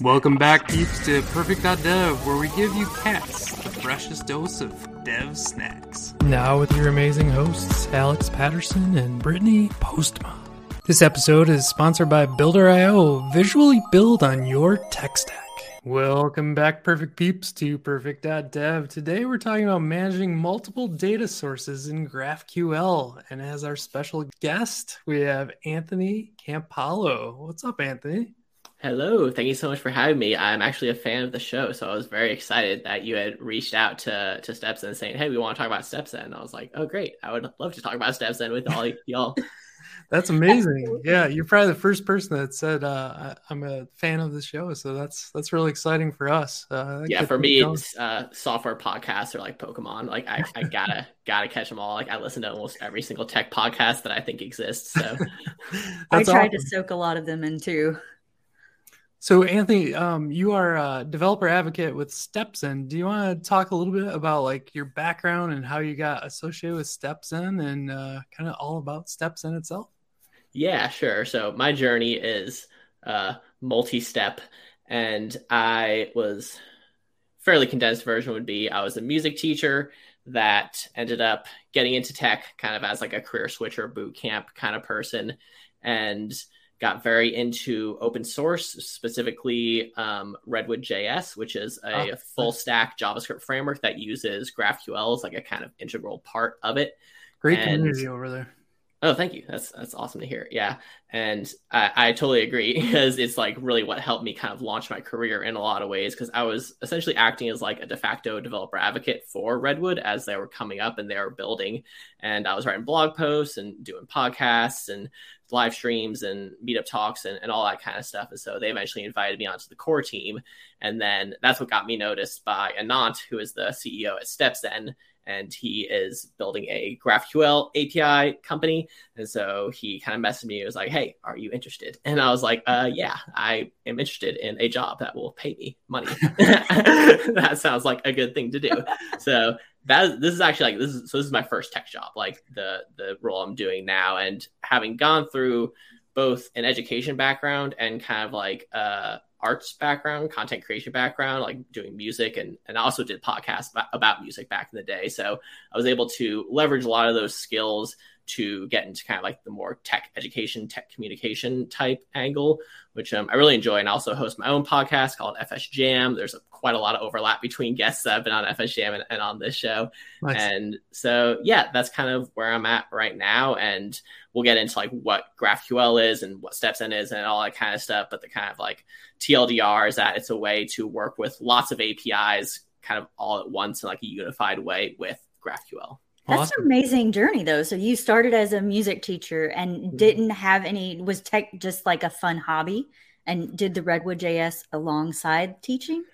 Welcome back, peeps, to Purrfect.dev, where we give you cats the freshest dose of dev snacks. Now with your amazing hosts, Alex Patterson and Brittany Postma. This episode is sponsored by Builder.io. Visually build on your tech stack. Welcome back, perfect peeps, to purrfect.dev. Today we're talking about managing multiple data sources in GraphQL. And as our special guest, we have Anthony Campolo. What's up, Anthony? Hello, thank you so much for having me. I'm actually a fan of the show, so I was very excited that you had reached out to to StepZen saying, "Hey, we want to talk about StepZen." And I was like, "Oh, great! I would love to talk about StepZen with all y'all." That's amazing. Yeah, you're probably the first person that said uh, I'm a fan of the show, so that's that's really exciting for us. Uh, yeah, for me, it's uh, software podcasts are like Pokemon. Like I, I gotta gotta catch them all. Like I listen to almost every single tech podcast that I think exists. So I tried awesome. to soak a lot of them in too. So, Anthony, um, you are a developer advocate with StepZen. Do you want to talk a little bit about like your background and how you got associated with StepZen and uh, kind of all about StepZen itself? Yeah, sure. So, my journey is uh, multi-step, and I was fairly condensed version would be I was a music teacher that ended up getting into tech kind of as like a career switcher boot camp kind of person, and got very into open source, specifically um, Redwood JS, which is a oh, full stack JavaScript framework that uses GraphQL as like a kind of integral part of it. Great and, community over there. Oh, thank you. That's that's awesome to hear. Yeah, and I, I totally agree because it's like really what helped me kind of launch my career in a lot of ways. Because I was essentially acting as like a de facto developer advocate for Redwood as they were coming up and they were building, and I was writing blog posts and doing podcasts and live streams and meetup talks and, and all that kind of stuff. And so they eventually invited me onto the core team. And then that's what got me noticed by Anant, who is the CEO at StepZen. And he is building a GraphQL API company. And so he kind of messaged me. He was like, Hey, are you interested? And I was like, uh, Yeah, I am interested in a job that will pay me money. that sounds like a good thing to do. So that is, this is actually like this is so this is my first tech job like the the role i'm doing now. And having gone through both an education background and kind of like uh arts background content creation background like doing music and and I also did podcasts about, about music back in the day. So i was able to leverage a lot of those skills to get into kind of like the more tech education, tech communication type angle, which um, I really enjoy. And I also host my own podcast called FS Jam. There's a, quite a lot of overlap between guests that have been on FS Jam and, and on this show. Nice. And so, yeah, that's kind of where I'm at right now. And we'll get into like what GraphQL is and what StepZen is and all that kind of stuff. But the kind of like TLDR is that it's a way to work with lots of APIs kind of all at once in like a unified way with GraphQL. That's awesome. an amazing journey though. So you started as a music teacher and mm-hmm. didn't have any was tech just like a fun hobby and did the Redwood JS alongside teaching?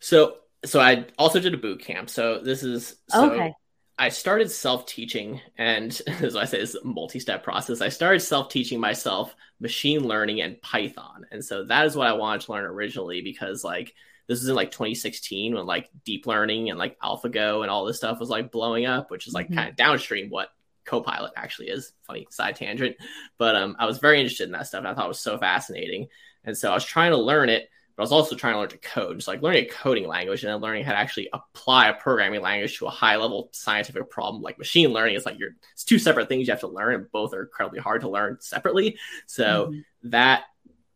So so I also did a boot camp. So this is so okay. I started self-teaching and as I say this multi-step process. I started self-teaching myself machine learning and Python. And so that is what I wanted to learn originally because like this was in like 2016 when like deep learning and like AlphaGo and all this stuff was like blowing up, which is like mm-hmm. kind of downstream what Copilot actually is. Funny side tangent, but um, I was very interested in that stuff and I thought it was so fascinating. And so I was trying to learn it, but I was also trying to learn to code, just like learning a coding language and then learning how to actually apply a programming language to a high level scientific problem like machine learning. It's like you're it's two separate things you have to learn, and both are incredibly hard to learn separately. So mm-hmm. that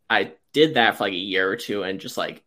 I did that for like a year or two and just like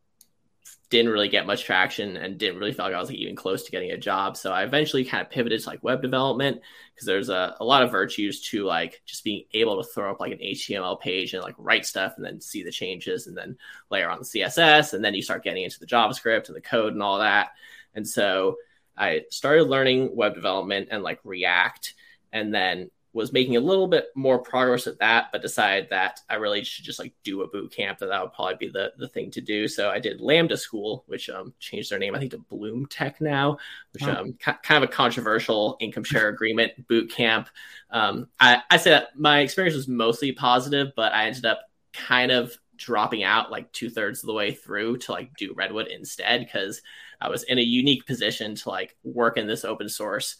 didn't really get much traction and didn't really feel like I was like, even close to getting a job. So I eventually kind of pivoted to like web development because there's a, a lot of virtues to like just being able to throw up like an HTML page and like write stuff and then see the changes and then layer on the CSS. And then you start getting into the JavaScript and the code and all that. And so I started learning web development and like React. And then was making a little bit more progress at that, but decided that I really should just like do a boot camp. That that would probably be the the thing to do. So I did Lambda School, which um changed their name I think to Bloom Tech now, which oh. um ca- kind of a controversial income share agreement boot camp. Um, I I say that my experience was mostly positive, but I ended up kind of dropping out like two thirds of the way through to like do Redwood instead because I was in a unique position to like work in this open source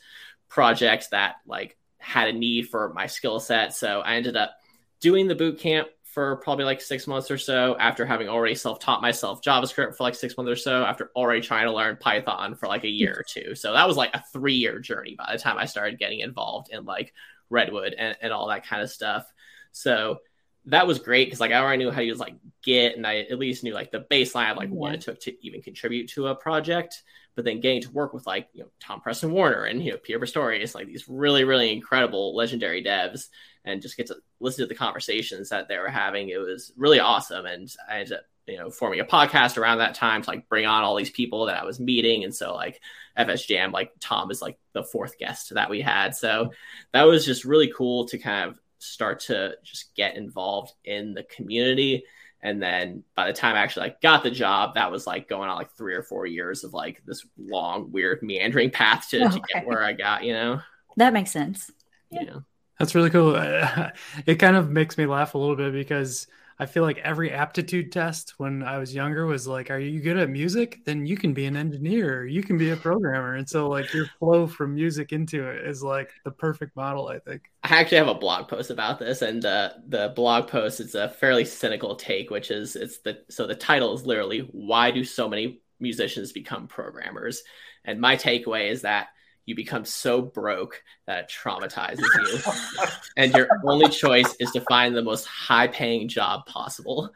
project that like had a need for my skill set. So I ended up doing the boot camp for probably like six months or so after having already self taught myself JavaScript for like six months or so after already trying to learn Python for like a year or two. So that was like a three year journey by the time I started getting involved in like Redwood and, and all that kind of stuff. So that was great because like I already knew how to use like Git and I at least knew like the baseline of like yeah. what it took to even contribute to a project. But then getting to work with like you know Tom Preston-Werner and you know Peter Pistorius, like these really really incredible legendary devs, and just get to listen to the conversations that they were having. It was really awesome, and I ended up you know forming a podcast around that time to like bring on all these people that I was meeting, and so like FS Jam, like Tom is like the fourth guest that we had, so that was just really cool to kind of start to just get involved in the community and then by the time I actually like got the job, that was like going on like three or four years of like this long, weird, meandering path to, okay. to get where I got. You know, that makes sense. Yeah, that's really cool. It kind of makes me laugh a little bit because I feel like every aptitude test when I was younger was like, "Are you good at music? Then you can be an engineer. You can be a programmer." And so, like, your flow from music into it is like the perfect model, I think. I actually have a blog post about this, and uh, the blog post is a fairly cynical take, which is it's the so the title is literally "Why do so many musicians become programmers?" And my takeaway is that you become so broke that it traumatizes you. and your only choice is to find the most high paying job possible.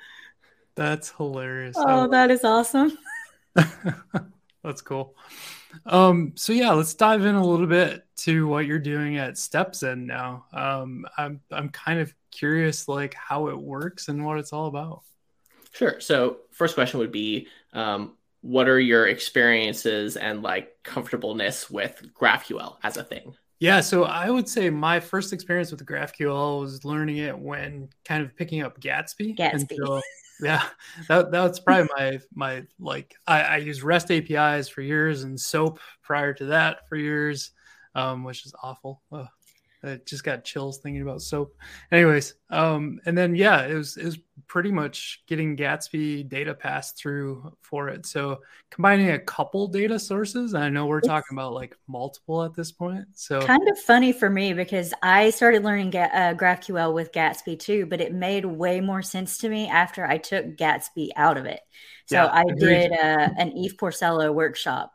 That's hilarious. Oh, that is awesome. That's cool. Um, so yeah, let's dive in a little bit to what you're doing at Steps StepZen now. Um, I'm I'm kind of curious like how it works and what it's all about. Sure. So first question would be um, what are your experiences and like comfortableness with GraphQL as a thing? Yeah, so I would say my first experience with GraphQL was learning it when kind of picking up Gatsby. Gatsby. So, yeah, that that's probably my my like I, I used REST APIs for years and SOAP prior to that for years, um, which is awful. Ugh. I just got chills thinking about soap. Anyways, um, and then yeah, it was it was pretty much getting Gatsby data passed through for it. So combining a couple data sources, and I know we're it's talking about like multiple at this point. So kind of funny for me because I started learning uh, GraphQL with Gatsby too, but it made way more sense to me after I took Gatsby out of it. So yeah, I agreed. did uh, an Eve Porcello workshop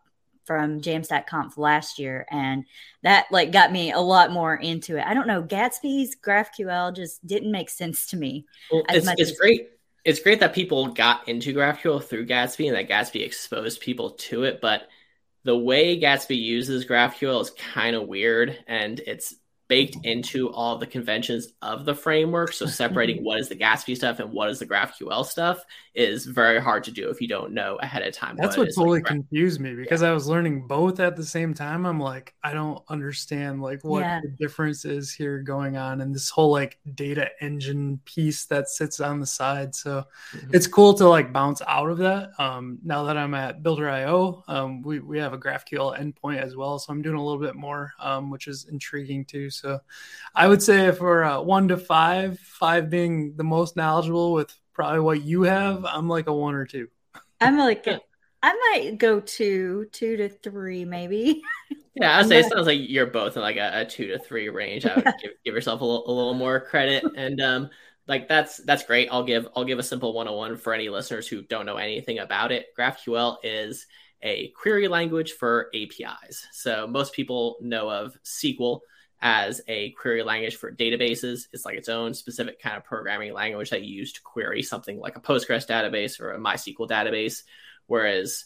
from Jamstack Conf last year, and that like got me a lot more into it. I don't know, Gatsby's GraphQL just didn't make sense to me. Well, it's, it's great. It's great that people got into GraphQL through Gatsby and that Gatsby exposed people to it, but the way Gatsby uses GraphQL is kind of weird, and it's baked into all the conventions of the framework. So separating what is the Gatsby stuff and what is the GraphQL stuff is very hard to do if you don't know ahead of time. That's what, what totally like confused me because yeah. I was learning both at the same time. I'm like, I don't understand like what yeah. the difference is here going on and this whole like data engine piece that sits on the side. So mm-hmm. it's cool to like bounce out of that. Um, now that I'm at Builder.io, um, we, we have a GraphQL endpoint as well. So I'm doing a little bit more, um, which is intriguing too. So so I would say if we're uh, one to five, five being the most knowledgeable with probably what you have, I'm like a one or two. I'm like, a, I might go two, two to three, maybe. Yeah, I'd say it sounds like you're both in like a, a two to three range. I would give, give yourself a little, a little more credit, and um, like that's that's great. I'll give I'll give a simple 101 for any listeners who don't know anything about it. GraphQL is a query language for APIs. So most people know of SQL, as a query language for databases. It's like its own specific kind of programming language that you use to query something like a Postgres database or a MySQL database. Whereas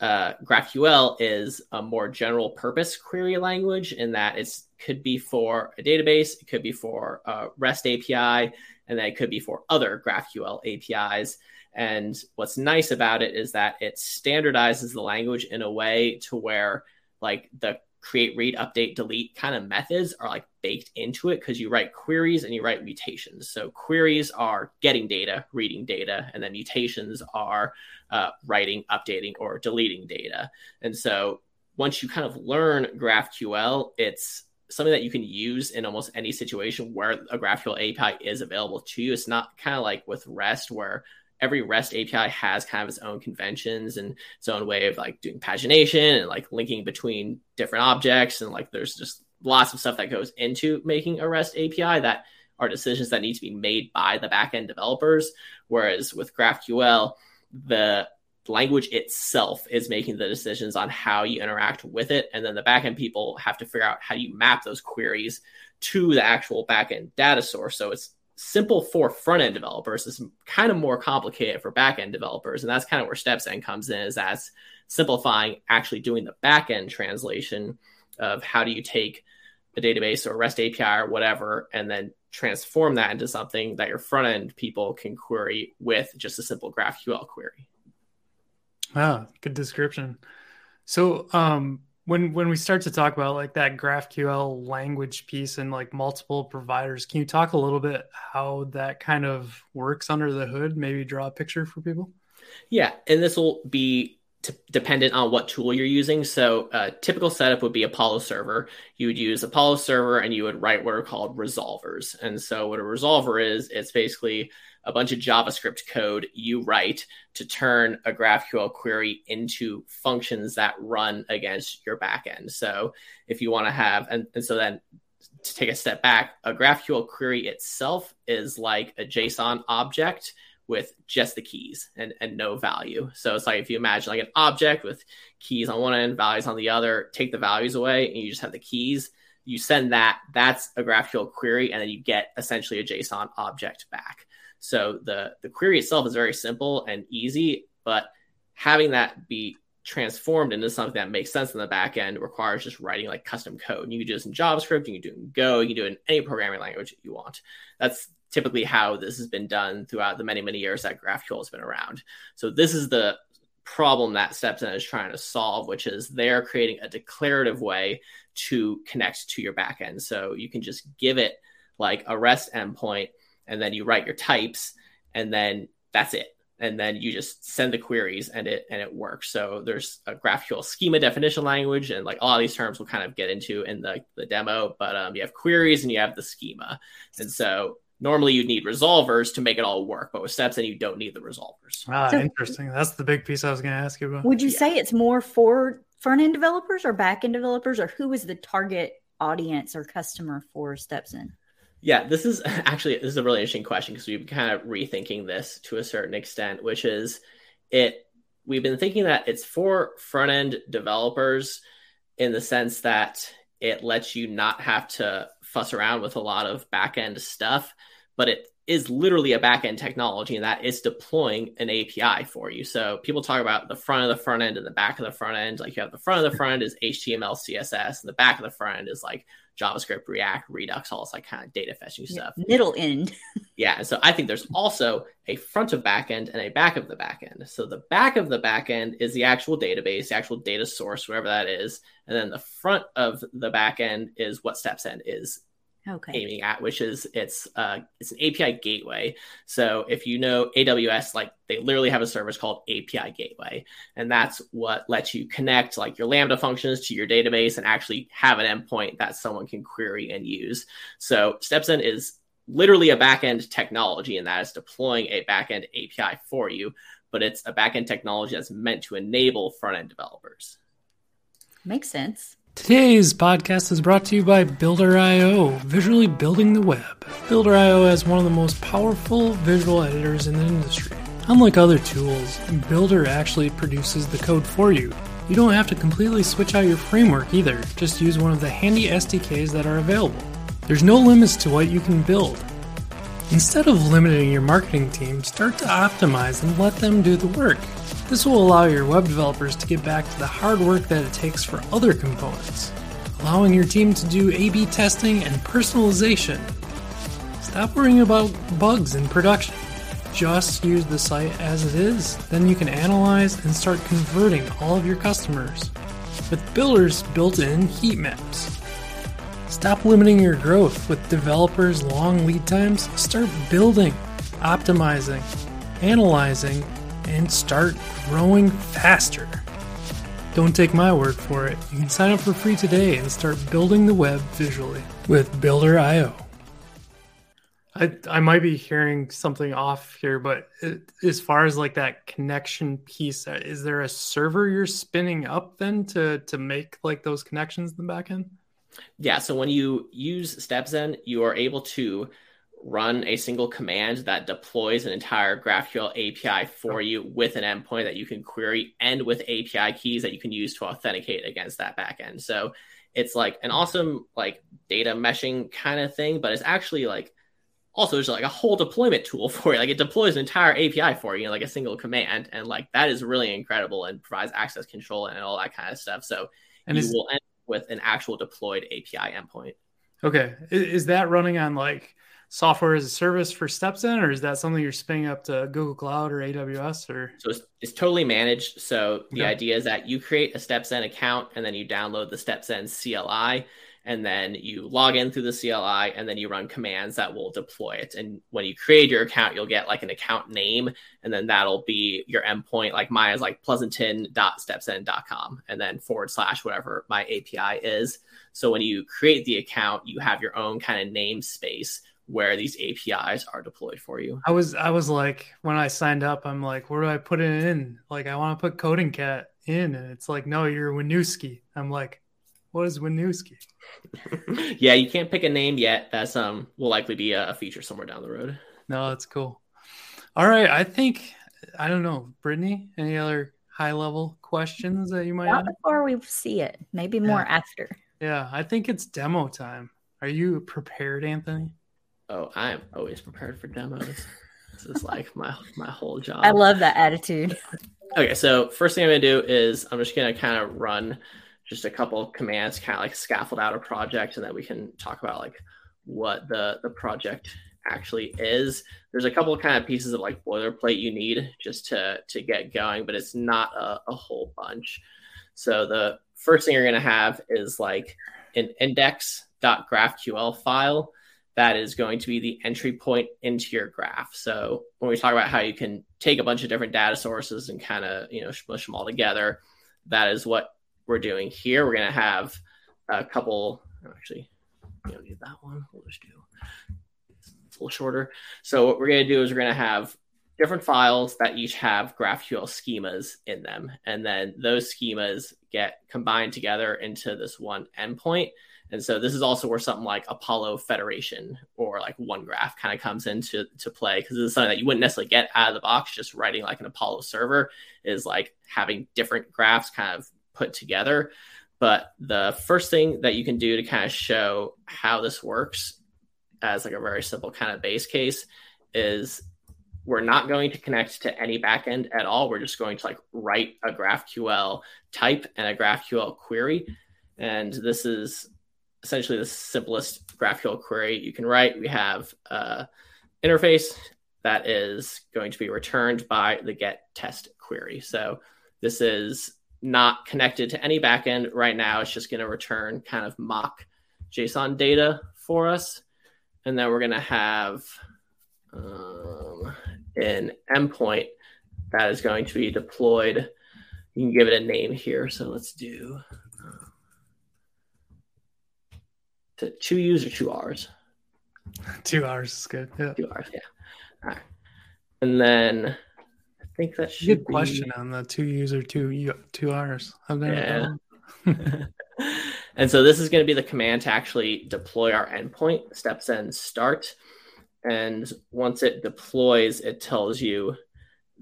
uh, GraphQL is a more general purpose query language in that it could be for a database, it could be for a REST API, and then it could be for other GraphQL APIs. And what's nice about it is that it standardizes the language in a way to where like the create, read, update, delete kind of methods are like baked into it because you write queries and you write mutations. So queries are getting data, reading data, and then mutations are uh, writing, updating, or deleting data. And so once you kind of learn GraphQL, it's something that you can use in almost any situation where a GraphQL API is available to you. It's not kind of like with REST where every REST API has kind of its own conventions and its own way of like doing pagination and like linking between different objects. And like there's just lots of stuff that goes into making a REST API that are decisions that need to be made by the backend developers. Whereas with GraphQL, the language itself is making the decisions on how you interact with it. And then the backend people have to figure out how you map those queries to the actual backend data source. So it's simple for front end developers. It's kind of more complicated for back end developers. And that's kind of where StepZen comes in, is as simplifying actually doing the back end translation of how do you take a database or REST API or whatever, and then transform that into something that your front end people can query with just a simple GraphQL query. Ah, good description. So, um, when when we start to talk about like that GraphQL language piece and like multiple providers, can you talk a little bit how that kind of works under the hood? Maybe draw a picture for people. Yeah, and this will be t- dependent on what tool you're using. So, a typical setup would be Apollo Server. You would use Apollo Server, and you would write what are called resolvers. And so, what a resolver is, it's basically a bunch of JavaScript code you write to turn a GraphQL query into functions that run against your backend. So if you want to have, and, and so then to take a step back, a GraphQL query itself is like a JSON object with just the keys and, and no value. So it's like if you imagine like an object with keys on one end, values on the other, take the values away, and you just have the keys. You send that, that's a GraphQL query, and then you get essentially a JSON object back. So the the query itself is very simple and easy, but having that be transformed into something that makes sense in the back end requires just writing like custom code. And you can do this in JavaScript, you can do it in Go, you can do it in any programming language you want. That's typically how this has been done throughout the many, many years that GraphQL has been around. So this is the problem that StepZen is trying to solve, which is they're creating a declarative way to connect to your backend. So you can just give it like a REST endpoint and then you write your types and then that's it. And then you just send the queries and it and it works. So there's a GraphQL schema definition language and like all these terms we'll kind of get into in the, the demo but um, you have queries and you have the schema. And so normally you'd need resolvers to make it all work but with StepZen you don't need the resolvers. Ah so, interesting. That's the big piece i was going to ask you about. Would you yeah. say it's more for front end developers or back end developers or who is the target audience or customer for StepZen yeah, this is actually this is a really interesting question because we've been kind of rethinking this to a certain extent, which is it we've been thinking that it's for front end developers in the sense that it lets you not have to fuss around with a lot of back end stuff, but it is literally a back end technology and that is deploying an API for you. So people talk about the front of the front end and the back of the front end. Like you have the front of the front end is HTML, CSS, and the back of the front end is like JavaScript, React, Redux, all this like kind of data fetching stuff. Middle end. yeah. So I think there's also a front of backend and a back of the backend. So the back of the backend is the actual database, the actual data source, whatever that is. And then the front of the backend is what StepZen is okay. aiming at, which is it's uh, it's an API gateway. So if you know AWS, like they literally have a service called API Gateway, and that's what lets you connect like your Lambda functions to your database and actually have an endpoint that someone can query and use. So StepZen is literally a backend technology, and that is deploying a backend API for you. But it's a backend technology that's meant to enable front end developers. Makes sense. Today's podcast is brought to you by Builder.io, visually building the web. Builder.io has one of the most powerful visual editors in the industry. Unlike other tools, Builder actually produces the code for you. You don't have to completely switch out your framework either, just use one of the handy SDKs that are available. There's no limits to what you can build. Instead of limiting your marketing team, start to optimize and let them do the work. This will allow your web developers to get back to the hard work that it takes for other components, allowing your team to do A B testing and personalization. Stop worrying about bugs in production. Just use the site as it is, then you can analyze and start converting all of your customers with Builder's built in heat maps. Stop limiting your growth with developers' long lead times. Start building, optimizing, analyzing, and start growing faster. Don't take my word for it. You can sign up for free today and start building the web visually with Builder.io. I, I might be hearing something off here, but it, as far as like that connection piece, uh, is there a server you're spinning up then to to make like those connections in the backend? Yeah. So when you use StepZen, you are able to run a single command that deploys an entire GraphQL API for you with an endpoint that you can query and with API keys that you can use to authenticate against that backend. So it's like an awesome like data meshing kind of thing, but it's actually like also there's like a whole deployment tool for you. Like it deploys an entire API for you, like a single command, and like that is really incredible and provides access control and all that kind of stuff. So and you is, will end with an actual deployed API endpoint. Okay, is that running on like software as a service for StepZen, or is that something you're spinning up to Google Cloud or AWS? Or so it's, it's totally managed. So the okay. idea is that you create a StepZen account and then you download the StepZen CLI, and then you log in through the CLI, and then you run commands that will deploy it. And when you create your account, you'll get like an account name, and then that'll be your endpoint. Like mine is like pleasanton.stepzen.com, and then forward slash whatever my API is. So when you create the account, you have your own kind of namespace where these APIs are deployed for you. I was I was like when I signed up, I'm like, where do I put it in? Like I want to put Coding Cat in, and it's like, no, you're Winooski. I'm like, what is Winooski? yeah, you can't pick a name yet. That's um will likely be a, a feature somewhere down the road. No, that's cool. All right, I think I don't know, Brittany. Any other high level questions that you might Not have? before we see it. Maybe more yeah. after. Yeah, I think it's demo time. Are you prepared, Anthony? Oh, I am always prepared for demos. this is like my my whole job. I love that attitude. Okay, so first thing I'm gonna do is I'm just gonna kind of run just a couple of commands, kind of like scaffold out a project, and then we can talk about like what the the project actually is. There's a couple of kind of pieces of like boilerplate you need just to to get going, but it's not a, a whole bunch. So the first thing you're gonna have is like an index.graphql file that is going to be the entry point into your graph. So when we talk about how you can take a bunch of different data sources and kind of, you know, smush them all together, that is what we're doing here. We're going to have a couple, actually, we don't need that one. We'll just do it's a little shorter. So what we're going to do is we're going to have different files that each have GraphQL schemas in them. And then those schemas get combined together into this one endpoint. And so this is also where something like Apollo Federation or like OneGraph kind of comes into to play because this is something that you wouldn't necessarily get out of the box. Just writing like an Apollo server is like having different graphs kind of put together. But the first thing that you can do to kind of show how this works as like a very simple kind of base case is we're not going to connect to any backend at all. We're just going to like write a GraphQL type and a GraphQL query. And this is essentially the simplest GraphQL query you can write. We have an interface that is going to be returned by the get test query. So this is not connected to any backend right now. It's just going to return kind of mock JSON data for us. And then we're going to have um, an endpoint that is going to be deployed. You can give it a name here. So let's do to two U's or two R's? Two hours is good. Yeah. Two hours, yeah. All right. And then I think that should good question on the two U's or two two R's. I've never yeah. and so this is going to be the command to actually deploy our endpoint. StepZen start. And once it deploys, it tells you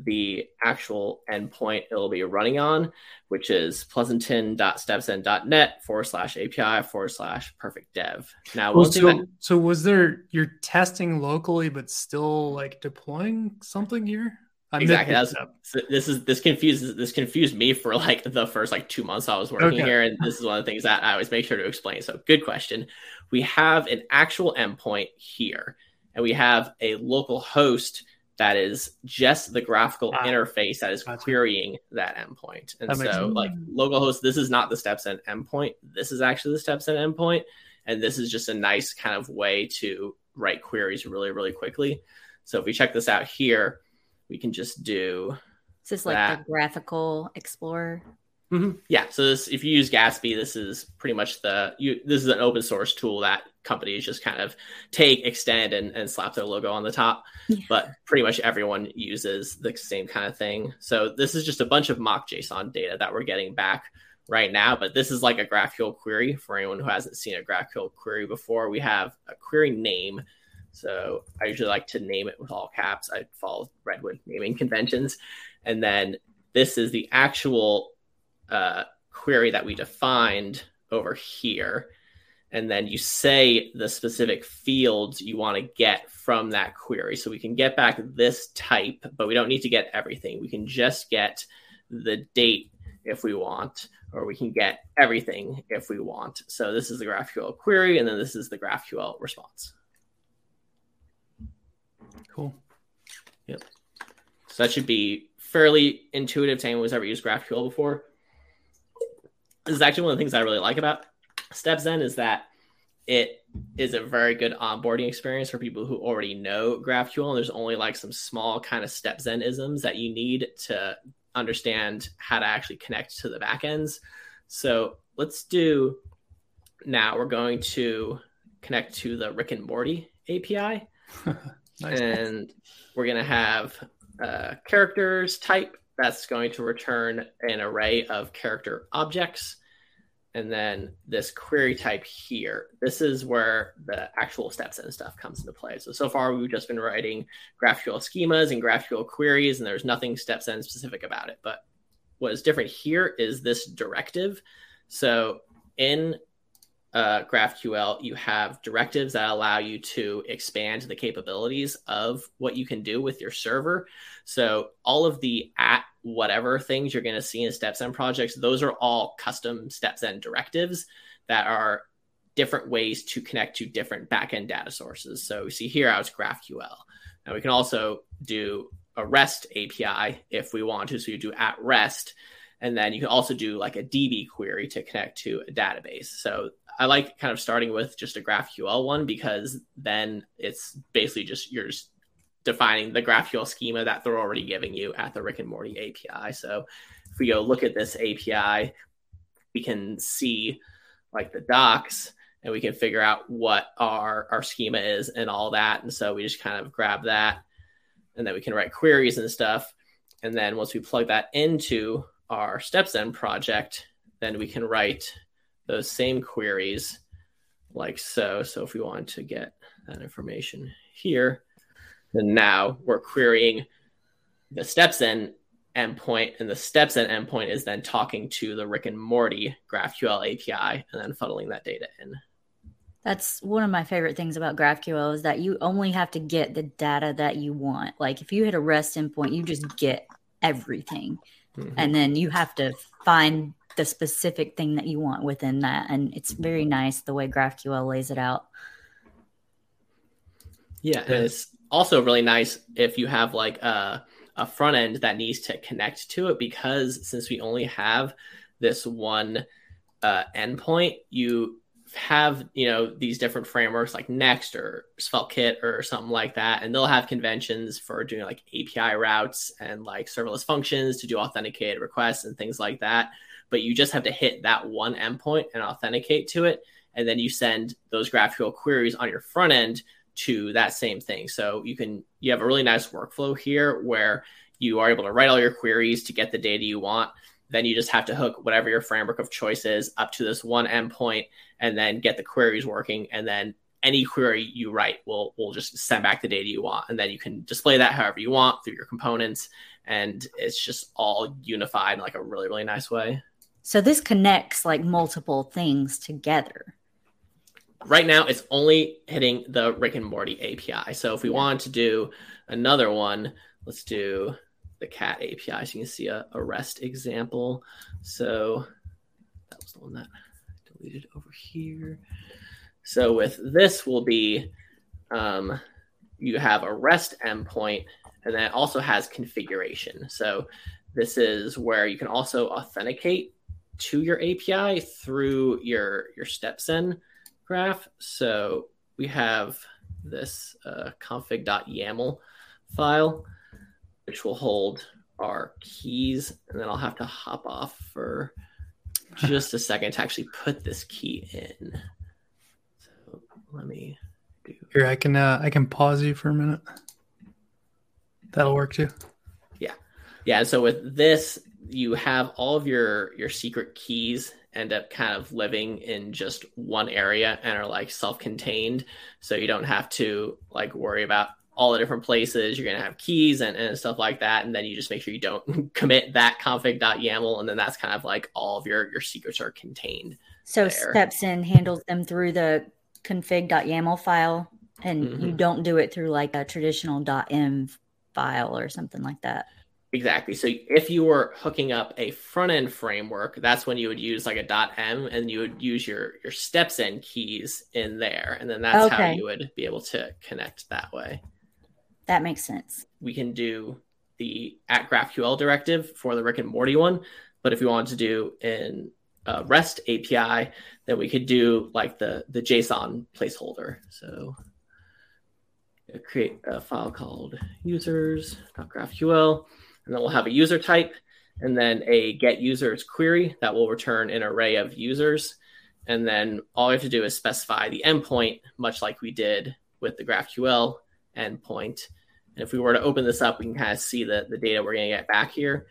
the actual endpoint it'll be running on, which is pleasanton.stepzen.net forward slash API forward slash perfect dev. Now, well, so, that... so was there you're testing locally, but still like deploying something here? I'm exactly. That's, this is this confuses this confused me for like the first like two months I was working okay. here, and this is one of the things that I always make sure to explain. So, good question. We have an actual endpoint here, and we have a local host that is just the GraphiQL ah, interface that is gotcha. querying that endpoint. And that so, like localhost, this is not the StepZen endpoint. This is actually the StepZen endpoint, and this is just a nice kind of way to write queries really, really quickly. So if we check this out here, we can just do. This Is this like the GraphiQL explorer? Mm-hmm. Yeah. So this, if you use Gatsby, this is pretty much the you. This is an open source tool that companies just kind of take, extend, and, and slap their logo on the top. Yeah. But pretty much everyone uses the same kind of thing. So this is just a bunch of mock JSON data that we're getting back right now. But this is like a GraphQL query for anyone who hasn't seen a GraphQL query before. We have a query name, So I usually like to name it with all caps. I follow Redwood naming conventions. And then this is the actual uh, query that we defined over here. And then you say the specific fields you want to get from that query. So we can get back this type, but we don't need to get everything. We can just get the date if we want, or we can get everything if we want. So this is the GraphQL query, and then this is the GraphQL response. Cool. Yep. So that should be fairly intuitive to anyone who's ever used GraphQL before. This is actually one of the things I really like about StepZen is that it is a very good onboarding experience for people who already know GraphQL. And there's only like some small kind of StepZen isms that you need to understand how to actually connect to the backends. So let's do now. We're going to connect to the Rick and Morty API, nice. and we're going to have uh, characters type that's going to return an array of character objects and then this query type here. This is where the actual StepZen stuff comes into play. So, so far we've just been writing GraphQL schemas and GraphQL queries, and there's nothing StepZen specific about it. But what is different here is this directive. So in uh, GraphQL, you have directives that allow you to expand the capabilities of what you can do with your server. So all of the at whatever things you're going to see in StepZen projects, those are all custom StepZen directives that are different ways to connect to different backend data sources. So we see here, I was GraphQL. Now we can also do a REST API if we want to. So you do at REST, and then you can also do like a DB query to connect to a database. So I like kind of starting with just a GraphQL one because then it's basically just you're just defining the GraphQL schema that they're already giving you at the Rick and Morty API. So if we go look at this API, we can see like the docs and we can figure out what our, our schema is and all that. And so we just kind of grab that and then we can write queries and stuff. And then once we plug that into our StepZen project, then we can write those same queries like so. So if we want to get that information here, and now we're querying the StepZen endpoint, and the StepZen endpoint is then talking to the Rick and Morty GraphQL API and then funneling that data in. That's one of my favorite things about GraphQL is that you only have to get the data that you want. Like if you hit a REST endpoint, you just get everything. Mm-hmm. And then you have to find the specific thing that you want within that. And it's very nice the way GraphQL lays it out. Yeah, and it's also really nice if you have like a, a front end that needs to connect to it because since we only have this one uh, endpoint, you have you know these different frameworks like Next or SvelteKit or something like that, and they'll have conventions for doing like API routes and like serverless functions to do authenticated requests and things like that. But you just have to hit that one endpoint and authenticate to it, and then you send those GraphQL queries on your front end to that same thing. So you can you have a really nice workflow here where you are able to write all your queries to get the data you want. Then you just have to hook whatever your framework of choice is up to this one endpoint and then get the queries working. And then any query you write will will just send back the data you want. And then you can display that however you want through your components. And it's just all unified in like a really, really nice way. So this connects like multiple things together right now it's only hitting the Rick and Morty API. So if we yeah. want to do another one, let's do the cat API. So you can see a, a REST example. So that was the one that I deleted over here. So with this will be um, you have a REST endpoint and then it also has configuration. So this is where you can also authenticate to your API through your your StepZen graph. So we have this uh, config.yaml file, which will hold our keys. And then I'll have to hop off for just a second to actually put this key in. So let me do here. I can uh, I can pause you for a minute. That'll work too. Yeah, yeah. So with this, you have all of your your secret keys end up kind of living in just one area and are like self-contained. So you don't have to like worry about all the different places. You're going to have keys and, and stuff like that. And then you just make sure you don't commit that config.yaml and then that's kind of like all of your your secrets are contained so there. stepzen handles them through the config.yaml file and mm-hmm. you don't do it through like a traditional .env file or something like that Exactly. So if you were hooking up a front end framework, that's when you would use like a .env and you would use your your stepzen keys in there, and then that's okay. how you would be able to connect that way. That makes sense. We can do the at GraphQL directive for the Rick and Morty one, but if we wanted to do in uh, REST API, then we could do like the the JSON placeholder. So create a file called users.graphql and then we'll have a user type and then a get users query that will return an array of users. And then all we have to do is specify the endpoint, much like we did with the GraphQL endpoint. And if we were to open this up, we can kind of see the, the data we're going to get back here.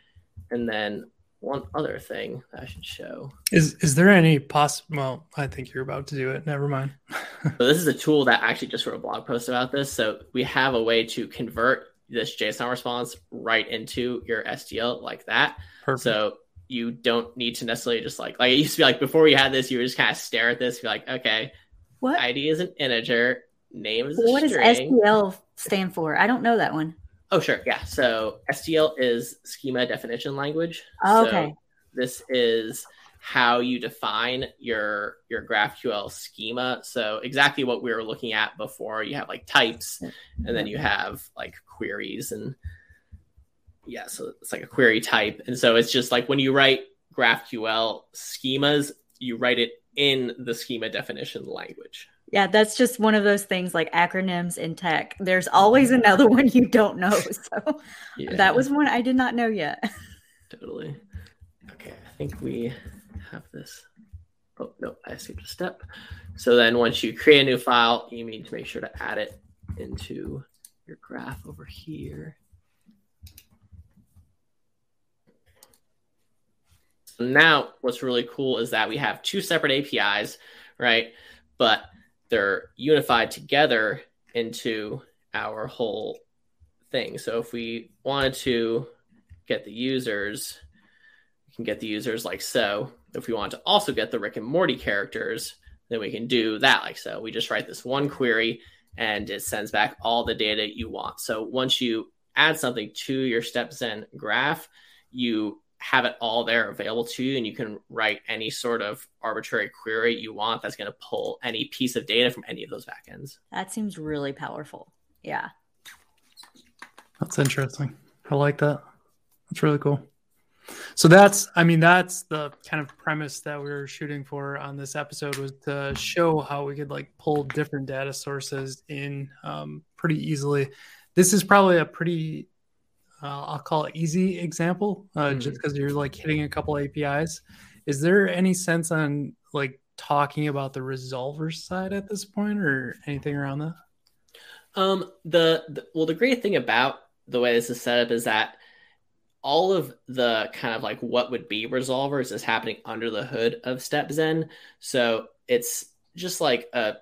And then one other thing that I should show. Is is there any possible? Well, I think you're about to do it. Never mind. so this is a tool that I actually just wrote a blog post about this. So we have a way to convert this JSON response right into your SDL like that. Perfect. So you don't need to necessarily just like like it used to be like before we had this, you would just kind of stare at this, be like, okay, what ID is an integer, name is what does SDL stand for? I don't know that one. Oh sure, yeah. So SDL is schema definition language. Oh, okay. So this is how you define your your GraphQL schema. So exactly what we were looking at before. You have like types, and then you have like queries, and yeah, so it's like a query type. And so it's just like when you write GraphQL schemas, you write it in the schema definition language. Yeah, that's just one of those things like acronyms in tech. There's always mm-hmm. another one you don't know. So yeah. that was one I did not know yet. totally. Okay, I think we have this. Oh, no, I skipped a step. So then once you create a new file, you need to make sure to add it into your graph over here. So now what's really cool is that we have two separate APIs, right? But they're unified together into our whole thing. So if we wanted to get the users, we can get the users like so if we want to also get the Rick and Morty characters, then we can do that like so. We just write this one query and it sends back all the data you want. So once you add something to your StepZen graph, you have it all there available to you and you can write any sort of arbitrary query you want that's going to pull any piece of data from any of those backends. That seems really powerful. Yeah. That's interesting. I like that. That's really cool. So that's, I mean, that's the kind of premise that we were shooting for on this episode was to show how we could like pull different data sources in um, pretty easily. This is probably a pretty, uh, I'll call it easy example, uh, mm-hmm. just because you're like hitting a couple APIs. Is there any sense on like talking about the resolver side at this point, or anything around that? Um, the, the well, the great thing about the way this is set up is that all of the kind of like what would be resolvers is happening under the hood of StepZen. So it's just like a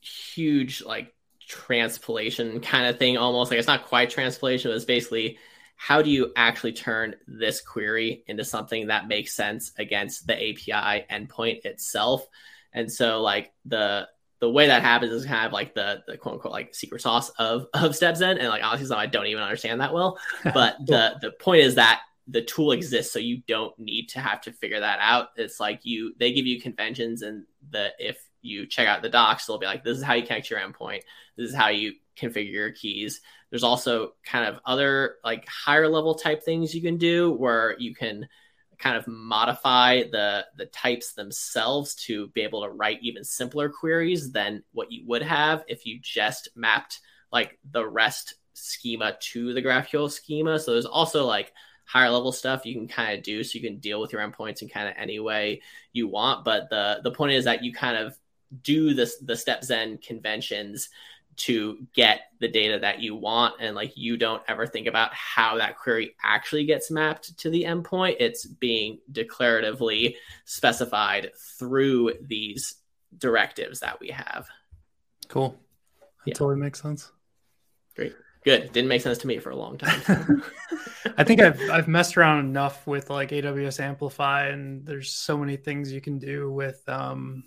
huge like transpilation kind of thing almost like it's not quite transpilation but it's basically how do you actually turn this query into something that makes sense against the api endpoint itself and so like the the way that happens is kind of like the the quote unquote like secret sauce of of StepZen, and like honestly, something I don't even understand that well. But the the point is that the tool exists, so you don't need to have to figure that out. It's like you they give you conventions, and the if you check out the docs, they'll be like, this is how you connect your endpoint. This is how you configure your keys. There's also kind of other like higher level type things you can do where you can kind of modify the the types themselves to be able to write even simpler queries than what you would have if you just mapped like the rest schema to the GraphQL schema. So there's also like higher level stuff you can kind of do so you can deal with your endpoints in kind of any way you want. But the the point is that you kind of do this the StepZen conventions to get the data that you want and like you don't ever think about how that query actually gets mapped to the endpoint. It's being declaratively specified through these directives that we have. Cool. That yeah. totally makes sense. Great. Good. Didn't make sense to me for a long time. I think i've i've messed around enough with like aws amplify and there's so many things you can do with um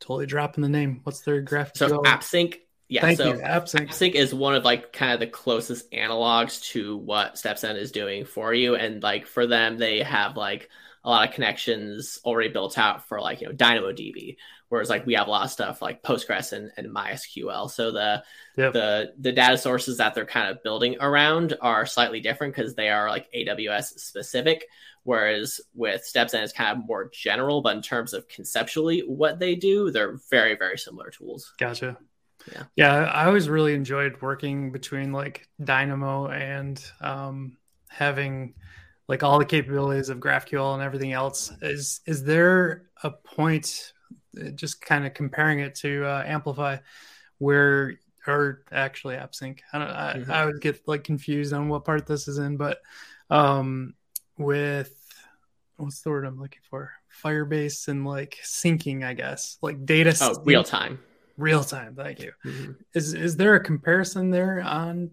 totally dropping the name. What's their graph so appsync yeah, Thank so you. AppSync. AppSync is one of like kind of the closest analogs to what StepZen is doing for you. And like for them, they have like a lot of connections already built out for like, you know, DynamoDB. Whereas like we have a lot of stuff like Postgres and, and MySQL. So the yep. the the data sources that they're kind of building around are slightly different because they are like AWS specific. Whereas with StepZen, it's kind of more general, but in terms of conceptually what they do, they're very, very similar tools. Gotcha. Yeah. Yeah. I always really enjoyed working between like Dynamo and um, having like all the capabilities of GraphQL and everything else. Is is there a point, uh, just kind of comparing it to uh, Amplify, where or actually AppSync? I don't. I, mm-hmm. I would get like confused on what part this is in, but um, with what's the word I'm looking for? Firebase and like syncing, I guess, like data. Oh, real time real time. Thank you. Mm-hmm. is is there a comparison there on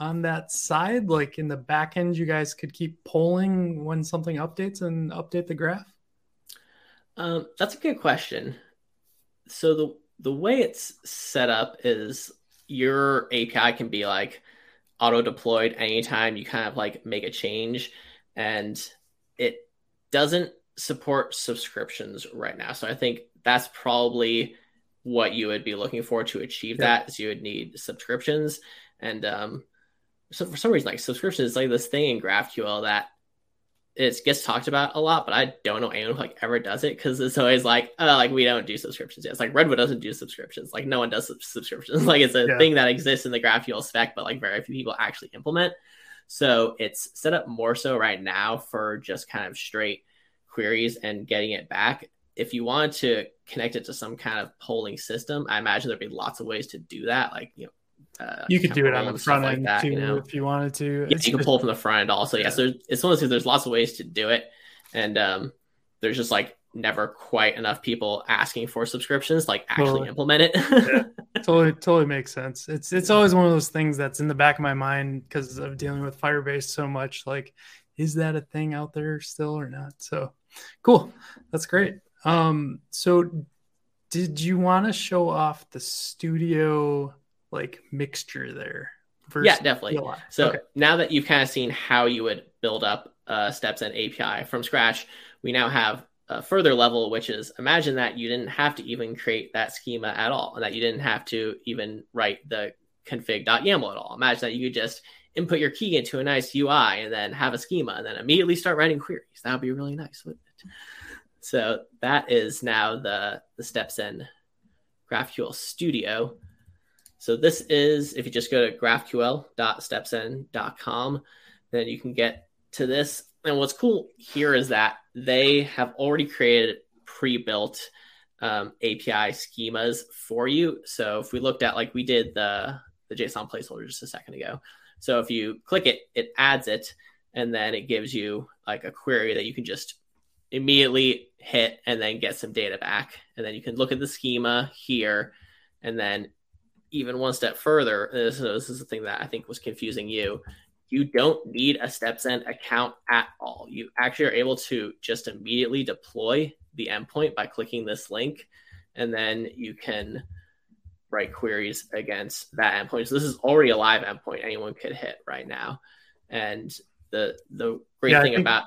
on that side? Like in the back end you guys could keep polling when something updates and update the graph? Um, that's a good question. So the the way it's set up is your api can be like auto deployed anytime you kind of like make a change and it doesn't support subscriptions right now. So i think that's probably what you would be looking for to achieve yeah. that is you would need subscriptions and um so for some reason like subscriptions is like this thing in graphql that it gets talked about a lot but i don't know anyone who like ever does it because it's always like oh like we don't do subscriptions yet. it's like redwood doesn't do subscriptions like no one does subscriptions like it's a yeah. thing that exists in the graphql spec but like very few people actually implement so it's set up more so right now for just kind of straight queries and getting it back if you wanted to connect it to some kind of polling system, I imagine there'd be lots of ways to do that. Like, you know, uh, you could do it on the front end like that, too, you know? if you wanted to. Yeah, you can pull from the front end also. Yeah. yeah so it's one of those there's lots of ways to do it. And um, there's just like never quite enough people asking for subscriptions, like actually totally. implement it. yeah, totally, totally makes sense. It's it's always one of those things that's in the back of my mind because of dealing with Firebase so much. Like, is that a thing out there still or not? So cool. That's great. Um, so did you want to show off the studio like mixture there? Yeah, definitely. So okay. now that you've kind of seen how you would build up uh, StepZen API from scratch, we now have a further level, which is imagine that you didn't have to even create that schema at all, and that you didn't have to even write the config.yaml at all. Imagine that you could just input your key into a nice UI and then have a schema and then immediately start writing queries. That would be really nice, wouldn't it? So that is now the, the StepZen GraphQL Studio. So this is, if you just go to graphql.stepzen.com, then you can get to this. And what's cool here is that they have already created pre-built um, API schemas for you. So if we looked at like we did the the JSON placeholder just a second ago. So if you click it, it adds it, and then it gives you like a query that you can just immediately hit and then get some data back. And then you can look at the schema here. And then even one step further, this, this is the thing that I think was confusing you. You don't need a StepZen account at all. You actually are able to just immediately deploy the endpoint by clicking this link. And then you can write queries against that endpoint. So this is already a live endpoint anyone could hit right now. And the the great yeah, thing think, about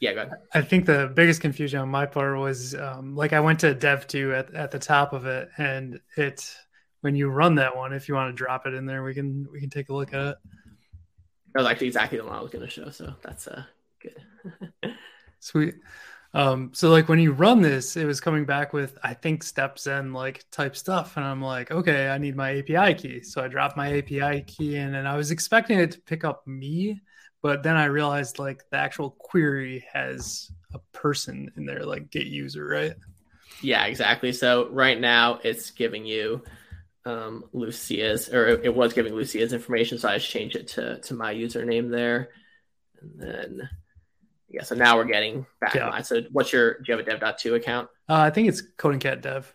yeah, go ahead. I think the biggest confusion on my part was um, like I went to Dev.to at, at the top of it, and it when you run that one, if you want to drop it in there, we can we can take a look at it. That was actually exactly the one I was going to show, so that's uh good. Sweet. Um, so like when you run this, it was coming back with I think steps and like type stuff, and I'm like, okay, I need my API key. So I dropped my API key in, and I was expecting it to pick up me but then I realized like the actual query has a person in there, like get user, right? Yeah, exactly. So right now it's giving you um, Lucia's, or it was giving Lucia's information, so I just changed it to to my username there, and then yeah, so now we're getting back yeah. So what's your do you have a dev.to account? Uh, I think it's Coding Cat Dev.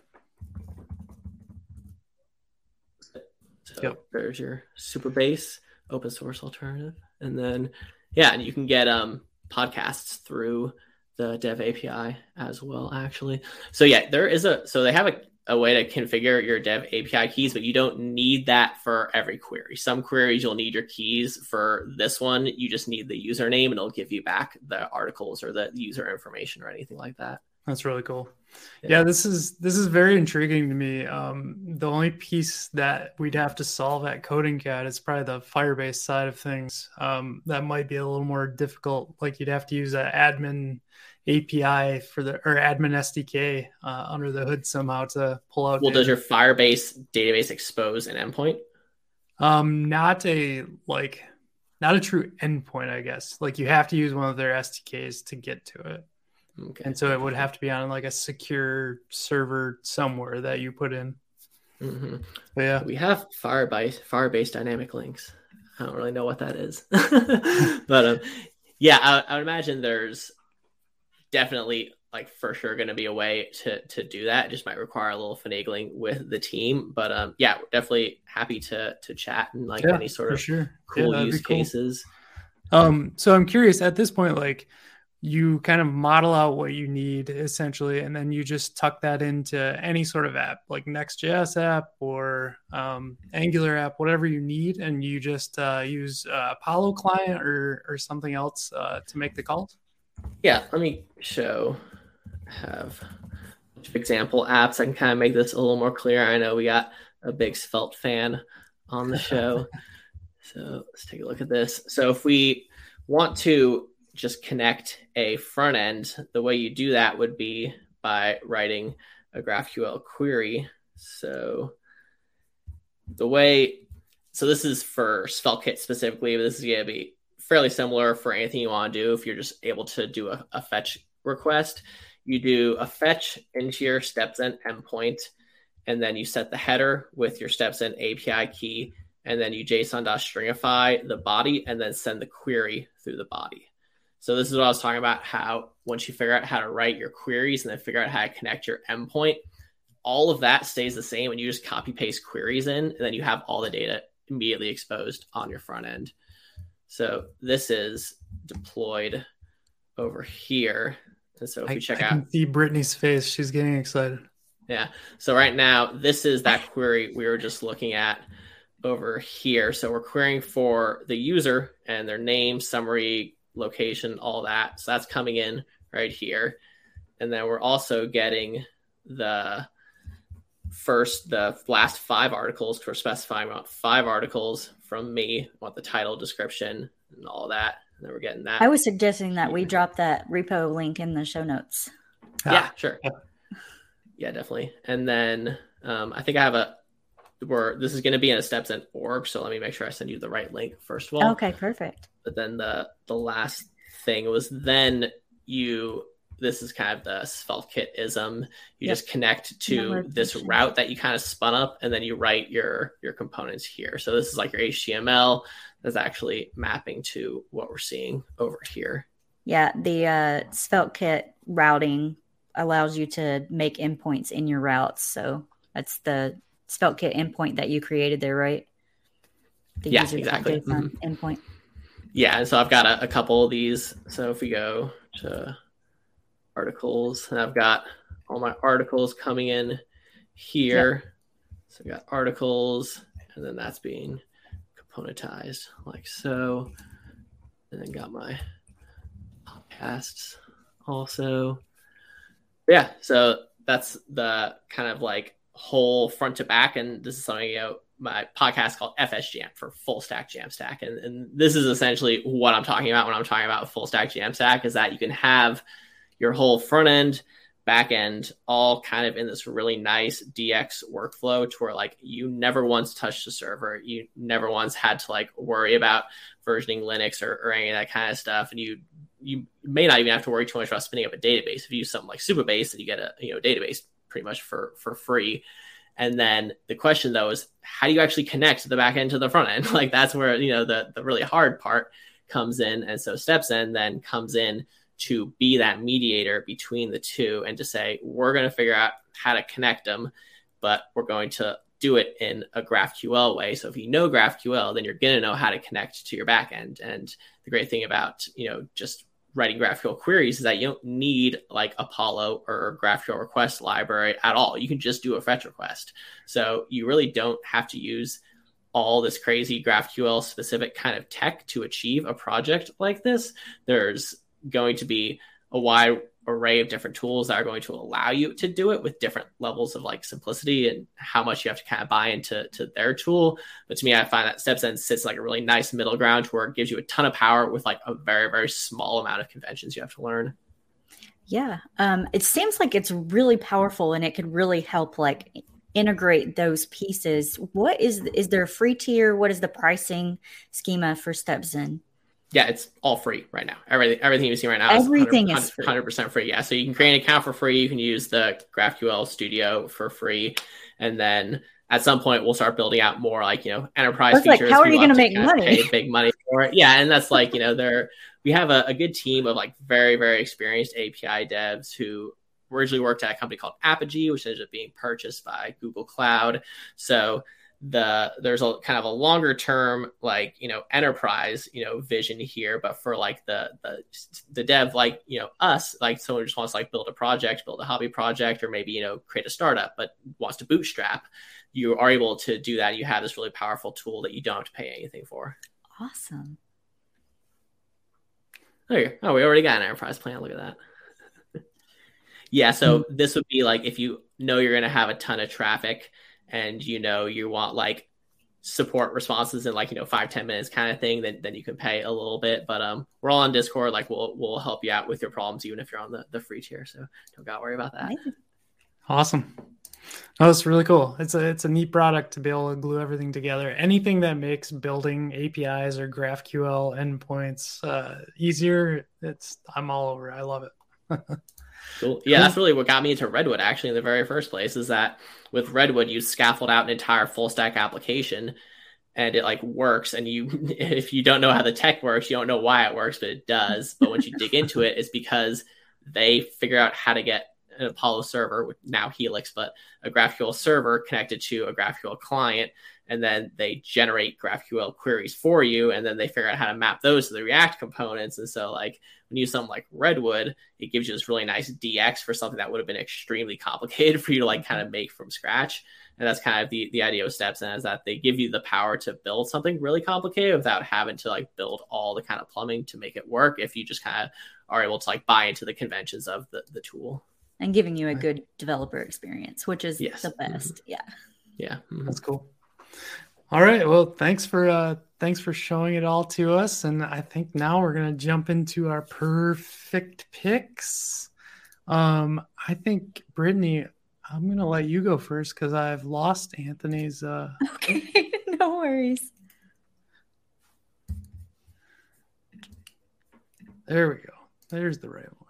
So yep. there's your Supabase open source alternative, and then yeah, and you can get um podcasts through the Dev API as well, actually. So yeah, there is a so they have a a way to configure your dev API keys, but you don't need that for every query. Some queries you'll need your keys for this one. You just need the username and it'll give you back the articles or the user information or anything like that. That's really cool. Yeah, yeah this is this is very intriguing to me. Um, the only piece that we'd have to solve at Coding Cat is probably the Firebase side of things. Um, that might be a little more difficult. Like you'd have to use an admin API for the or admin SDK uh, under the hood somehow to pull out. Well, data. does your Firebase database expose an endpoint? Um, not a like, not a true endpoint, I guess. Like you have to use one of their SDKs to get to it. Okay. And so it would have to be on like a secure server somewhere that you put in. Mm-hmm. yeah, we have Firebase Firebase dynamic links. I don't really know what that is, but um, yeah, I, I would imagine there's definitely like for sure going to be a way to to do that. It just might require a little finagling with the team, but um, yeah, definitely happy to to chat and like yeah, any sort of sure. cool yeah, use cool. cases. Um, so I'm curious at this point, like you kind of model out what you need essentially, and then you just tuck that into any sort of app, like Next.js app or um, Angular app, whatever you need, and you just uh, use uh, Apollo client or or something else uh, to make the calls. Yeah, let me show have example apps. I can kind of make this a little more clear. I know we got a big Svelte fan on the show. so let's take a look at this. So if we want to just connect a front end, the way you do that would be by writing a GraphQL query. So the way, so this is for SvelteKit specifically, but this is going to be fairly similar for anything you want to do. If you're just able to do a, a fetch request, you do a fetch into your steps StepZen endpoint, and then you set the header with your steps StepZen API key, and then you JSON.stringify the body, and then send the query through the body. So this is what I was talking about. How once you figure out how to write your queries and then figure out how to connect your endpoint, all of that stays the same, and you just copy paste queries in, and then you have all the data immediately exposed on your front end. So this is deployed over here. And so if we check I out, can see Brittany's face. She's getting excited. Yeah. So right now, this is that query we were just looking at over here. So we're querying for the user and their name, summary, location, all that. So that's coming in right here. And then we're also getting the first, the last five articles. We're specifying about five articles from me. want the title, description, and all that. And then we're getting that. I was suggesting that we drop that repo link in the show notes. Yeah, ah. sure. Yeah, definitely. And then um, I think I have a where this is going to be in a StepZen org. So let me make sure I send you the right link first of all. Okay, perfect. But then the the last thing was then you this is kind of the SvelteKit ism. You yep. just connect to this route that you kind of spun up, and then you write your your components here. So this is like your HTML that's actually mapping to what we're seeing over here. Yeah, the uh, SvelteKit routing allows you to make endpoints in your routes. So that's the SvelteKit endpoint that you created there, right? The yeah, exactly. Mm-hmm. Endpoint. Yeah, and so I've got a, a couple of these. So if we go to articles. And I've got all my articles coming in here. Yep. So I've got articles, and then that's being componentized like so. And then got my podcasts also. Yeah, so that's the kind of like whole front to back. And this is something, you know, my podcast called FS for Full Stack Jamstack. And, and this is essentially what I'm talking about when I'm talking about Full Stack Jamstack is that you can have – your whole front end, back end, all kind of in this really nice DX workflow to where like you never once touched the server. You never once had to like worry about versioning Linux or, or any of that kind of stuff. And you you may not even have to worry too much about spinning up a database. If you use something like Supabase, then you get a you know database pretty much for for free. And then the question though is how do you actually connect the back end to the front end? like that's where you know the the really hard part comes in. And so StepZen then comes in to be that mediator between the two and to say we're going to figure out how to connect them, but we're going to do it in a GraphQL way. So if you know GraphQL, then you're going to know how to connect to your backend. And the great thing about you know just writing GraphQL queries is that you don't need like Apollo or GraphQL request library at all. You can just do a fetch request. So you really don't have to use all this crazy GraphQL specific kind of tech to achieve a project like this. There's going to be a wide array of different tools that are going to allow you to do it with different levels of like simplicity and how much you have to kind of buy into to their tool. But to me, I find that StepZen sits like a really nice middle ground where it gives you a ton of power with like a very, very small amount of conventions you have to learn. Yeah. Um, it seems like it's really powerful and it could really help like integrate those pieces. What is is there a free tier? What is the pricing schema for StepZen? Yeah, it's all free right now. Everything everything you see right now everything is 100 percent free. Yeah, so you can create an account for free. You can use the GraphQL Studio for free, and then at some point we'll start building out more like you know enterprise features. Like, how are you going to make money? big money for it. Yeah, and that's like you know there we have a, a good team of like very very experienced API devs who originally worked at a company called Apigee, which ended up being purchased by Google Cloud. So the there's a kind of a longer term like you know enterprise you know vision here but for like the the the dev like you know us like someone just wants to like build a project build a hobby project or maybe you know create a startup but wants to bootstrap you are able to do that. You have this really powerful tool that you don't have to pay anything for. Awesome. There oh we already got an enterprise plan. Look at that. Yeah so mm-hmm. this would be like if you know you're going to have a ton of traffic and you know you want like support responses in like you know five ten minutes kind of thing then then you can pay a little bit but um we're all on discord like we'll we'll help you out with your problems even if you're on the the free tier so don't gotta worry about that awesome Oh, it's really cool. It's a it's a neat product to be able to glue everything together. Anything that makes building APIs or GraphQL endpoints uh, easier, it's I'm all over. I love it. Cool. Yeah, that's really what got me into Redwood actually in the very first place is that with Redwood you scaffold out an entire full stack application and it like works and you if you don't know how the tech works, you don't know why it works, but it does. But once you dig into it, it's because they figure out how to get an Apollo server with now Helix, but a GraphQL server connected to a GraphQL client and then they generate GraphQL queries for you, and then they figure out how to map those to the React components. And so, like when you use something like Redwood, it gives you this really nice DX for something that would have been extremely complicated for you to like kind of make from scratch. And that's kind of the the idea of StepZen is that they give you the power to build something really complicated without having to like build all the kind of plumbing to make it work. If you just kind of are able to like buy into the conventions of the the tool and giving you a good developer experience, which is yes. the best. Mm-hmm. Yeah. Yeah. Mm-hmm. That's cool. All right. Well, thanks for uh thanks for showing it all to us. And I think now we're gonna jump into our Purrfect picks. Um, I think Brittany, I'm gonna let you go first because I've lost Anthony's uh Okay, no worries. There we go. There's the right one.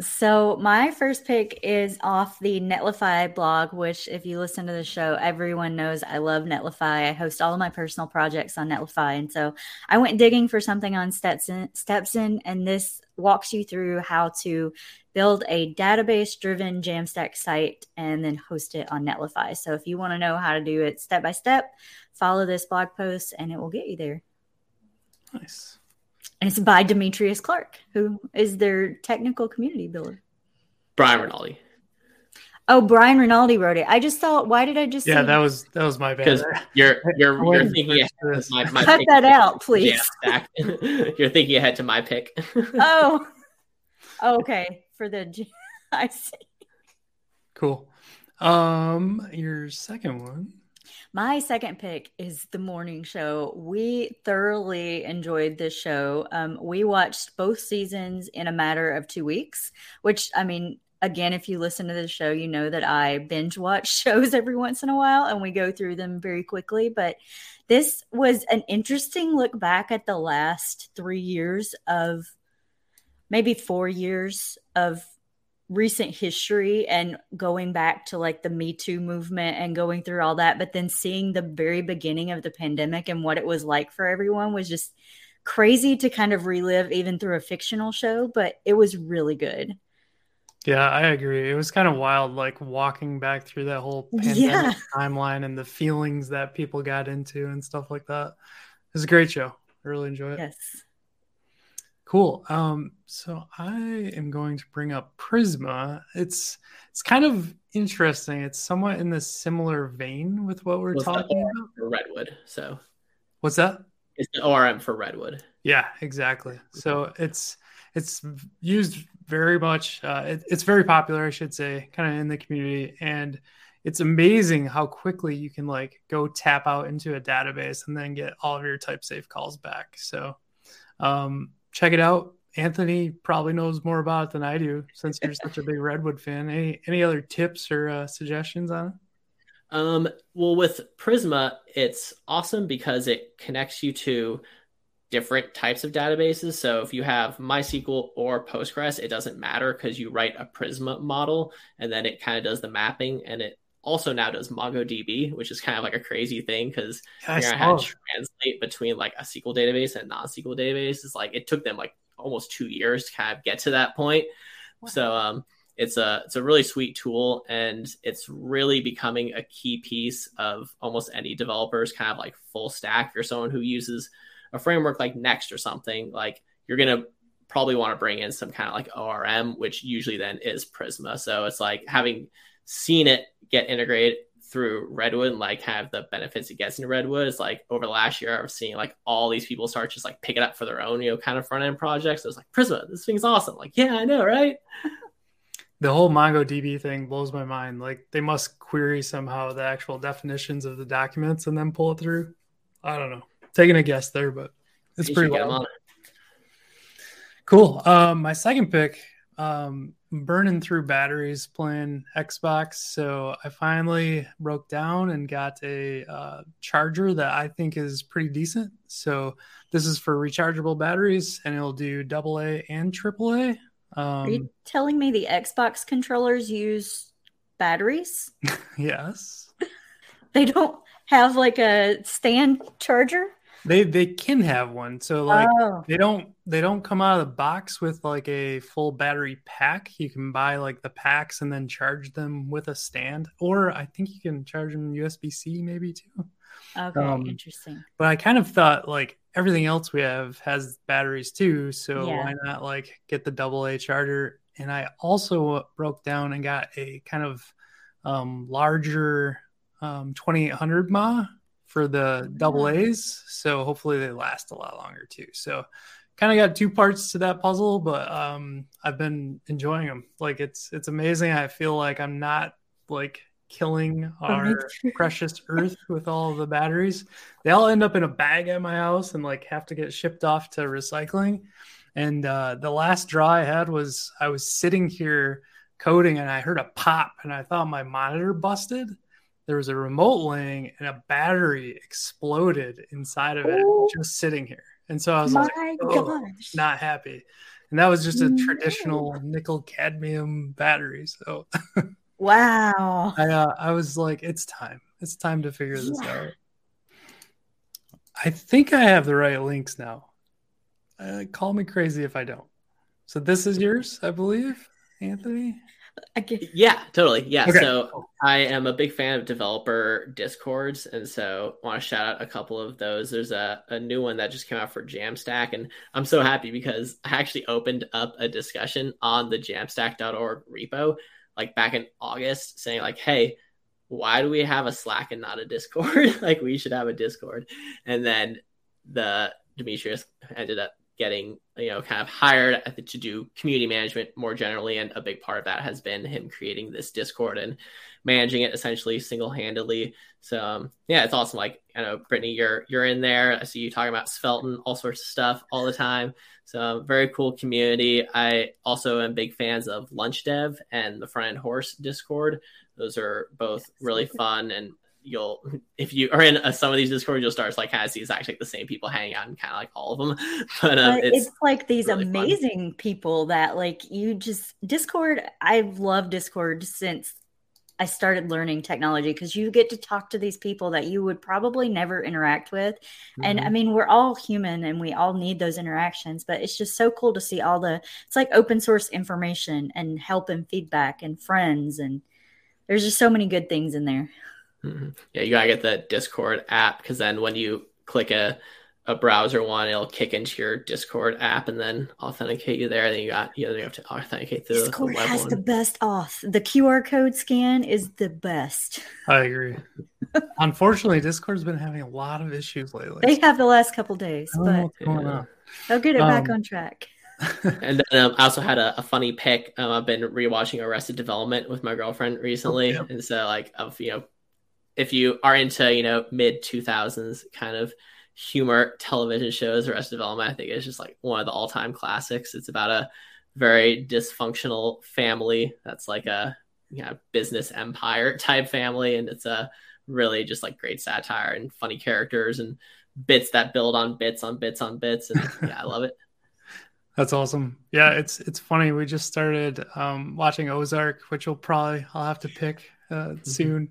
So my first pick is off the Netlify blog, which if you listen to the show, everyone knows I love Netlify. I host all of my personal projects on Netlify. And so I went digging for something on StepZen, StepZen and this walks you through how to build a database driven Jamstack site and then host it on Netlify. So if you want to know how to do it step by step, follow this blog post and it will get you there. Nice and it's by Demetrius Clark, who is their technical community builder. Brian Rinaldi. Oh, Brian Rinaldi wrote it. I just thought, why did I just? Yeah, that was that was my bad. Because you're you're you're thinking ahead my, my cut that out, please. you're thinking ahead to my pick. oh. oh, okay. For the, I see. Cool. Um, your second one. My second pick is The Morning Show. We thoroughly enjoyed this show. Um, we watched both seasons in a matter of two weeks, which, I mean, again, if you listen to the show, you know that I binge watch shows every once in a while and we go through them very quickly. But this was an interesting look back at the last three years of maybe four years of recent history and going back to like the Me Too movement and going through all that, but then seeing the very beginning of the pandemic and what it was like for everyone was just crazy to kind of relive even through a fictional show, but it was really good. Yeah, I agree. It was kind of wild, like walking back through that whole pandemic yeah. timeline and the feelings that people got into and stuff like that. It was a great show. I really enjoyed it. Yes. Cool. Um, so I am going to bring up Prisma. It's it's kind of interesting. It's somewhat in the similar vein with what we're talking about. Redwood. So what's that? It's the ORM for Redwood. Yeah, exactly. So it's it's used very much. Uh, it, it's very popular, I should say, kind of in the community, and it's amazing how quickly you can like go tap out into a database and then get all of your type safe calls back. So um, check it out. Anthony probably knows more about it than I do since you're such a big Redwood fan. Any any other tips or uh, suggestions on it? Um, well, with Prisma, it's awesome because it connects you to different types of databases. So if you have MySQL or Postgres, it doesn't matter because you write a Prisma model and then it kind of does the mapping and it also now does MongoDB, which is kind of like a crazy thing because yeah, you're gonna translate between like a SQL database and non-SQL database. It's like it took them like almost two years to kind of get to that point. Wow. So um it's a it's a really sweet tool and it's really becoming a key piece of almost any developer's kind of like full stack. If you're someone who uses a framework like Next or something, like you're gonna probably want to bring in some kind of like ORM, which usually then is Prisma. So it's like having seen it get integrated through Redwood and like have the benefits it gets into Redwood is like over the last year I've seen like all these people start just like pick it up for their own, you know, kind of front end projects. So it's like Prisma, this thing's awesome. Like, yeah, I know, right? the whole MongoDB thing blows my mind. Like they must query somehow the actual definitions of the documents and then pull it through. I don't know. Taking a guess there, but it's you pretty well. Cool. Um, my second pick, um, burning through batteries playing Xbox. So I finally broke down and got a uh, charger that I think is pretty decent. So this is for rechargeable batteries and it'll do AA and AAA. Um, Are you telling me the Xbox controllers use batteries? yes. they don't have like a stand charger? They they can have one. So like oh. they don't they don't come out of the box with like a full battery pack. You can buy like the packs and then charge them with a stand. Or I think you can charge them USB C maybe too. Okay, um, interesting. But I kind of thought like everything else we have has batteries too, so yeah. why not like get the double A charger? And I also broke down and got a kind of um, larger um, 2800 mAh for the double A's, so hopefully they last a lot longer too. So kind of got two parts to that puzzle, but um, I've been enjoying them. Like it's it's amazing. I feel like I'm not like killing our precious earth with all the batteries. They all end up in a bag at my house and like have to get shipped off to recycling. And uh, the last draw I had was I was sitting here coding and I heard a pop and I thought my monitor busted. There was a remote laying and a battery exploded inside of it, Ooh. just sitting here. And so I was my like, oh, not happy. And that was just a traditional nickel cadmium battery. So Wow. I uh, I was like, it's time. It's time to figure this yeah. out. I think I have the right links now. Uh, call me crazy if I don't. So this is yours, I believe, Anthony. Yeah, totally. Yeah. Okay. So I am a big fan of developer discords, and so I want to shout out a couple of those. There's a, a new one that just came out for Jamstack, and I'm so happy because I actually opened up a discussion on the Jamstack.org repo like back in August saying like, hey, why do we have a Slack and not a Discord? like we should have a Discord. And then the Demetrius ended up getting you know kind of hired to do community management more generally and a big part of that has been him creating this discord and managing it essentially single-handedly. So um, yeah it's awesome. Like i know brittany you're you're in there. I see you talking about Svelte all sorts of stuff all the time. So very cool community. I also am big fans of lunch dev and the front end horse discord. Those are both really fun and you'll if you are in a, some of these discords you'll start like see it's actually the same people hanging out and kind of like all of them but, uh, but it's, it's, like these really amazing fun. people that like you just discord i've loved discord since I started learning technology because you get to talk to these people that you would probably never interact with. Mm-hmm. And I mm-hmm. mean, we're all human and we all need those interactions, but it's just so cool to see all the it's like open source information and help and feedback and friends and there's just so many good things in there. Mm-hmm. Yeah, you gotta get the Discord app because then when you click a a browser one, it'll kick into your Discord app and then authenticate you there. Then you got you, know, you have to authenticate through Discord the has one. the best auth. The QR code scan is the best. I agree. Unfortunately, Discord's been having a lot of issues lately. They have the last couple days, but yeah. they'll get it um, back on track. and then um, I also had a, a funny pick. Um, I've been rewatching Arrested Development with my girlfriend recently, oh, yeah. and so like of you know, if you are into you know mid two thousands kind of humor television shows, Arrested Development, I think is just like one of the all time classics. It's about a very dysfunctional family that's like a you know, business empire type family, and it's a really just like great satire and funny characters and bits that build on bits on bits on bits, and yeah, I love it. That's awesome. Yeah, it's it's funny. We just started um, watching Ozark, which will probably I'll have to pick uh, mm-hmm. soon.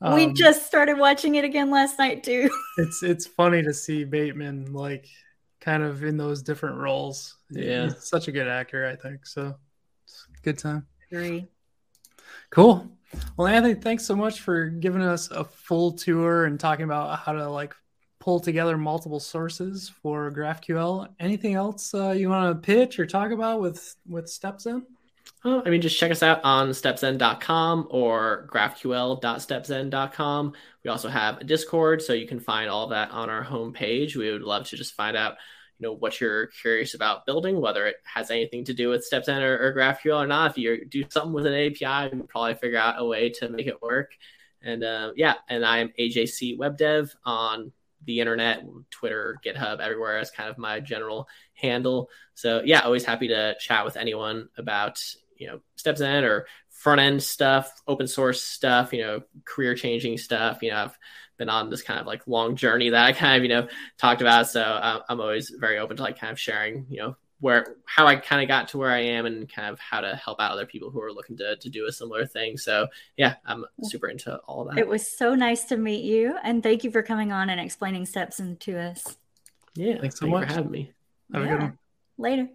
Um, we just started watching it again last night too. it's it's funny to see Bateman like kind of in those different roles. Yeah, He's such a good actor, I think. So good time. Agree. Cool. Well, Anthony, thanks so much for giving us a full tour and talking about how to like pull together multiple sources for GraphQL. Anything else uh, you want to pitch or talk about with with StepZen? I mean, just check us out on stepzen.com or graphql.stepzen.com. We also have a Discord, so you can find all that on our homepage. We would love to just find out, you know, what you're curious about building, whether it has anything to do with StepZen or, or GraphQL or not. If you do something with an API, can probably figure out a way to make it work. And uh, yeah, and I am AJC Web Dev on the internet, Twitter, GitHub, everywhere as kind of my general handle. So yeah, always happy to chat with anyone about you know StepZen or front end stuff, open source stuff, you know, career changing stuff. You know, I've been on this kind of like long journey that I kind of you know talked about. So uh, I'm always very open to like kind of sharing you know where how I kind of got to where I am and kind of how to help out other people who are looking to to do a similar thing. So yeah, I'm super into all that. It was so nice to meet you, and thank you for coming on and explaining StepZen to us. Yeah, thanks so much for having me. Have yeah. a good one. Later.